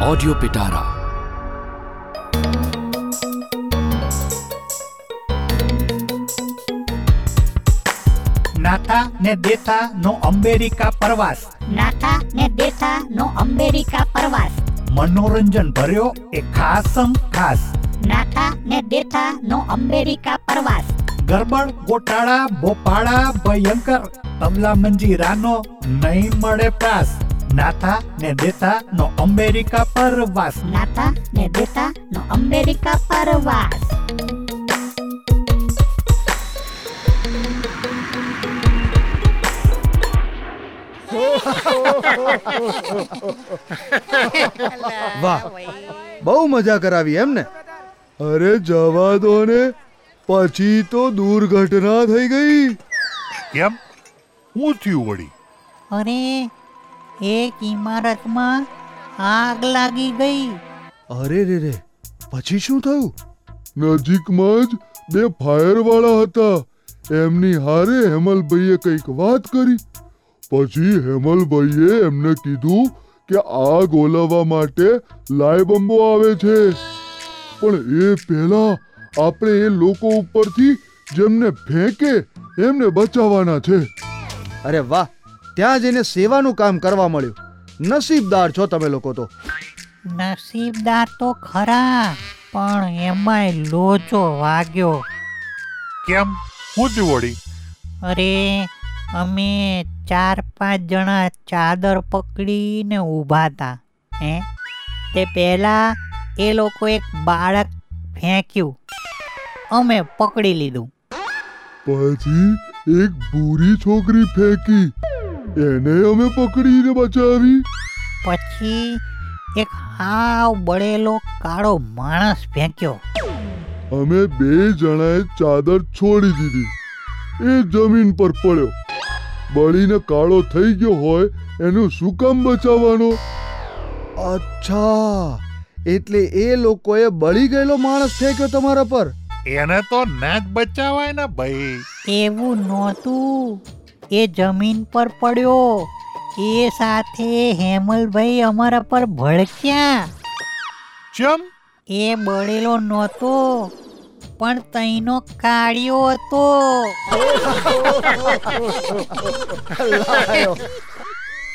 Audio પિટારા Natha ને દેથા નો America પ્રવાસ નાથા ને દેથા નો અમેરિકા પ્રવાસ મનોરંજન ભર્યો એ ખાસમ ખાસ નાથા ને દેથા નો અમેરિકા પ્રવાસ ગરબડ ગોટાળા બોપાળા ભયંકર તબલા મંજીરાનો નહીં મળે પ્રાસ નાથા ને દેતા નો અમેરિકા પરવાસ નાથા ને દેતા નો અમેરિકા પરવાસ વાહ. બહુ મજા કરાવી એમ ને? અરે જવા દો ને. પછી તો દુર્ઘટના થઈ ગઈ. કેમ? હું થયું વળી? અરે એક ઇમારતમાં આગ લાગી ગઈ. અરે રે રે પછી શું થયું? નજીકમાં જ બે ફાયરવાળા હતા. એમની હારે હેમલભાઈએ કંઈક વાત કરી. પછી હેમલભાઈએ એમને કીધું કે આગ ઓલવવા માટે લાયબંબો આવે છે. પણ એ પહેલા આપણે એ લોકો ઉપરથી જેમને ફેંકે એમને બચાવવાના છે. અરે વાહ ત્યાં જઈને સેવાનું કામ કરવા મળ્યું. નસીબદાર છો તમે લોકો તો. નસીબદાર તો ખરા પણ એમાંય લોચો વાગ્યો. કેમ? હું જ વળી? અરે અમે ચાર પાંચ જણા ચાદર પકડીને ઊભા હતા હે? તે પહેલા એ લોકો એક બાળક ફેંક્યું. અમે પકડી લીધું. પછી એક ભૂરી છોકરી ફેંકી. એને અમે પકડીને બચાવી. પછી એક હાવ બળેલો કાળો માણસ ફેંક્યો. અમે બે જણાએ ચાદર છોડી દીધી. એ જમીન પર પડ્યો. બળીને કાળો થઈ ગયો હોય એનું શું કામ બચાવવાનો? અચ્છા. એટલે એ લોકોએ બળી ગયેલો માણસ ફેંક્યો તમારા પર? એને તો ના જ બચાવાય ને ભાઈ. એવું નહોતું. એ જમીન પર પડ્યો. એ સાથે હેમલભાઈ અમારા પર ભડક્યા. ચમ? એ બળેલો નહોતો પણ તઈનો કાળિયો હતો.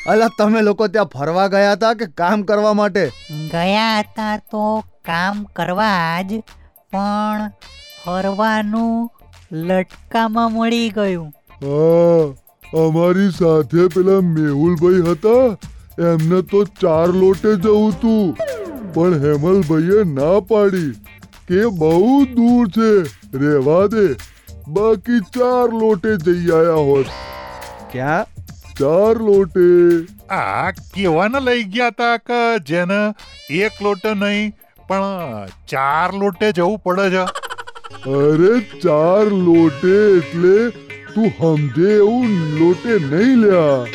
અલા તમે લોકો ત્યાં ફરવા ગયા હતા કે કામ કરવા માટે? ગયા હતા તો કામ કરવા જ પણ ફરવાનું લટકામાં મળી ગયું. અમારી સાથે પેલા મેહુલભાઈ હતા એમને તો ચાર લોટે જવું તું. પણ હેમલભાઈએ ના પાડી કે બહુ દૂર છે રેવા દે. બાકી ચાર લોટે જઈ આયા હોત. ક્યાં? ચાર લોટે. આ કેવાને લઈ ગયા તા કે જેને એક લોટે નહીં પણ ચાર લોટે જવું પડે છે. અરે ચાર લોટે એટલે તું હમદે એવું લોટે નહીં લ્યા.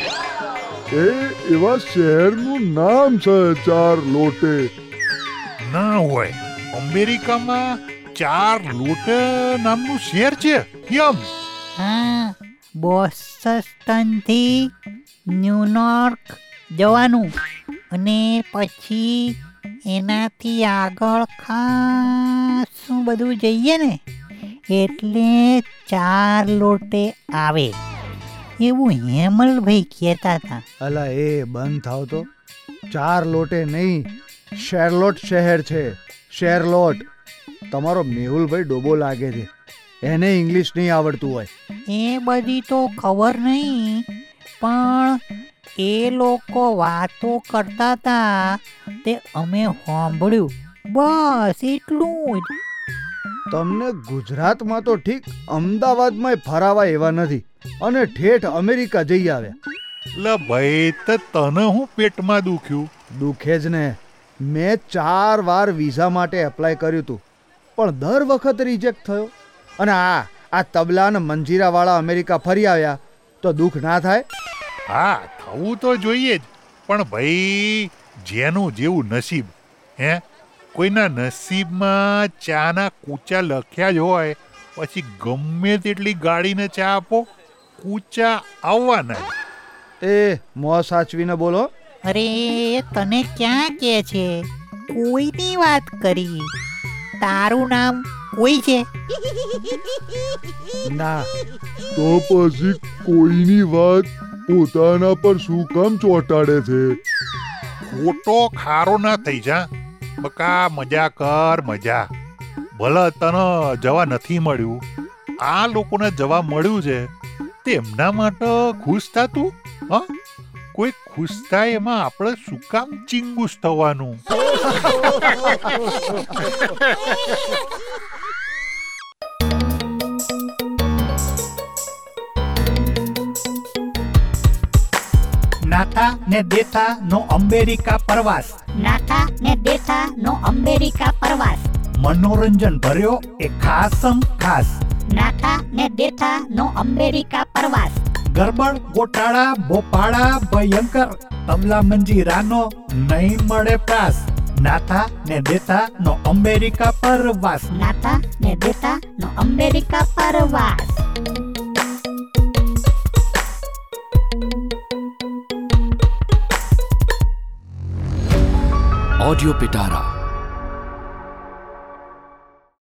એ એવા શહેરનું નામ છે ચાર લોટે. ના હોય. અમેરિકામાં ચાર લોટે નામનું શહેર છે. કેમ? હા બોસ્ટનથી ન્યૂયોર્ક જવાનું અને પછી એનાથી આગળ ખાસું બધું જઈએ ને? એટલે ચાર લોટે આવે. એવું હેમલભાઈ કહેતા હતા. અલા એ બંધ થાવ તો. ચાર લોટે નહીં શેરલોટ શહેર છે શેરલોટ. તમારો મેહુલભાઈ ડોબો લાગે છે. એને ઇંગ્લિશ નહીં આવડતું હોય. એ બધી તો ખબર નહીં પણ એ લોકો વાતો કરતા હતા તે અમે સાંભળ્યું. બસ એટલું જ. તમને ગુજરાતમાં તો ઠીક અમદાવાદમાં ફરાવા એવા નથી. અને ઠેઠ અમેરિકા જઈ આવ્યા. લે ભાઈ તો તને હું પેટમાં દુખ્યું? દુખે જ ને. મેં ચાર વાર વિઝા માટે એપ્લાય કર્યું હતું પણ દર વખત રિજેક્ટ થયો. અને આ આ તબલા અને મંજીરાવાળા અમેરિકા ફરી આવ્યા તો દુઃખ ના થાય? હા થવું તો જોઈએ જ. પણ ભાઈ જેનું જેવું નસીબ હે? કોઈના નસીબમાં ચાના કૂચા લખ્યા જ હોય પછી ગમે તેટલી ગાડીને ચા આપો કૂચા આવવાના. એ મોં સાચવીને બોલો. અરે તને ક્યાં કે છે? કોઈની વાત કરી? તારું નામ કોઈ છે? ના તો પછી કોઈની વાત પોતાના પર શું કામ ચોંટાડે છે? ખોટો ખારો ના થઈ જા. બકા, મજા કર, મજા. ભલે તને જવા નથી મળ્યું. આ લોકોને જવા મળ્યું છે તે એમના માટે ખુશ થાતું હા? કોઈ ખુશ થાય એમાં આપણે શું કામ ચિંગુસ થવાનું? નાથા ને દેથા નો અમેરિકા પ્રવાસ. નાથા ને દેથા નો અમેરિકા પ્રવાસ. મનોરંજન ભર્યો એ ખાસમ ખાસ. નાથા ને દેથા નો અમેરિકા પ્રવાસ. ગરબડ ગોટાળા બોપાળા ભયંકર. તબલા મંજીરાનો નહીં મળે પ્રાસ. નાથા ને દેતા નો અમેરિકા પરવાસ. નાથા ને દેતા નો અમેરિકા પ્રવાસ. ઓડિયો પિટારા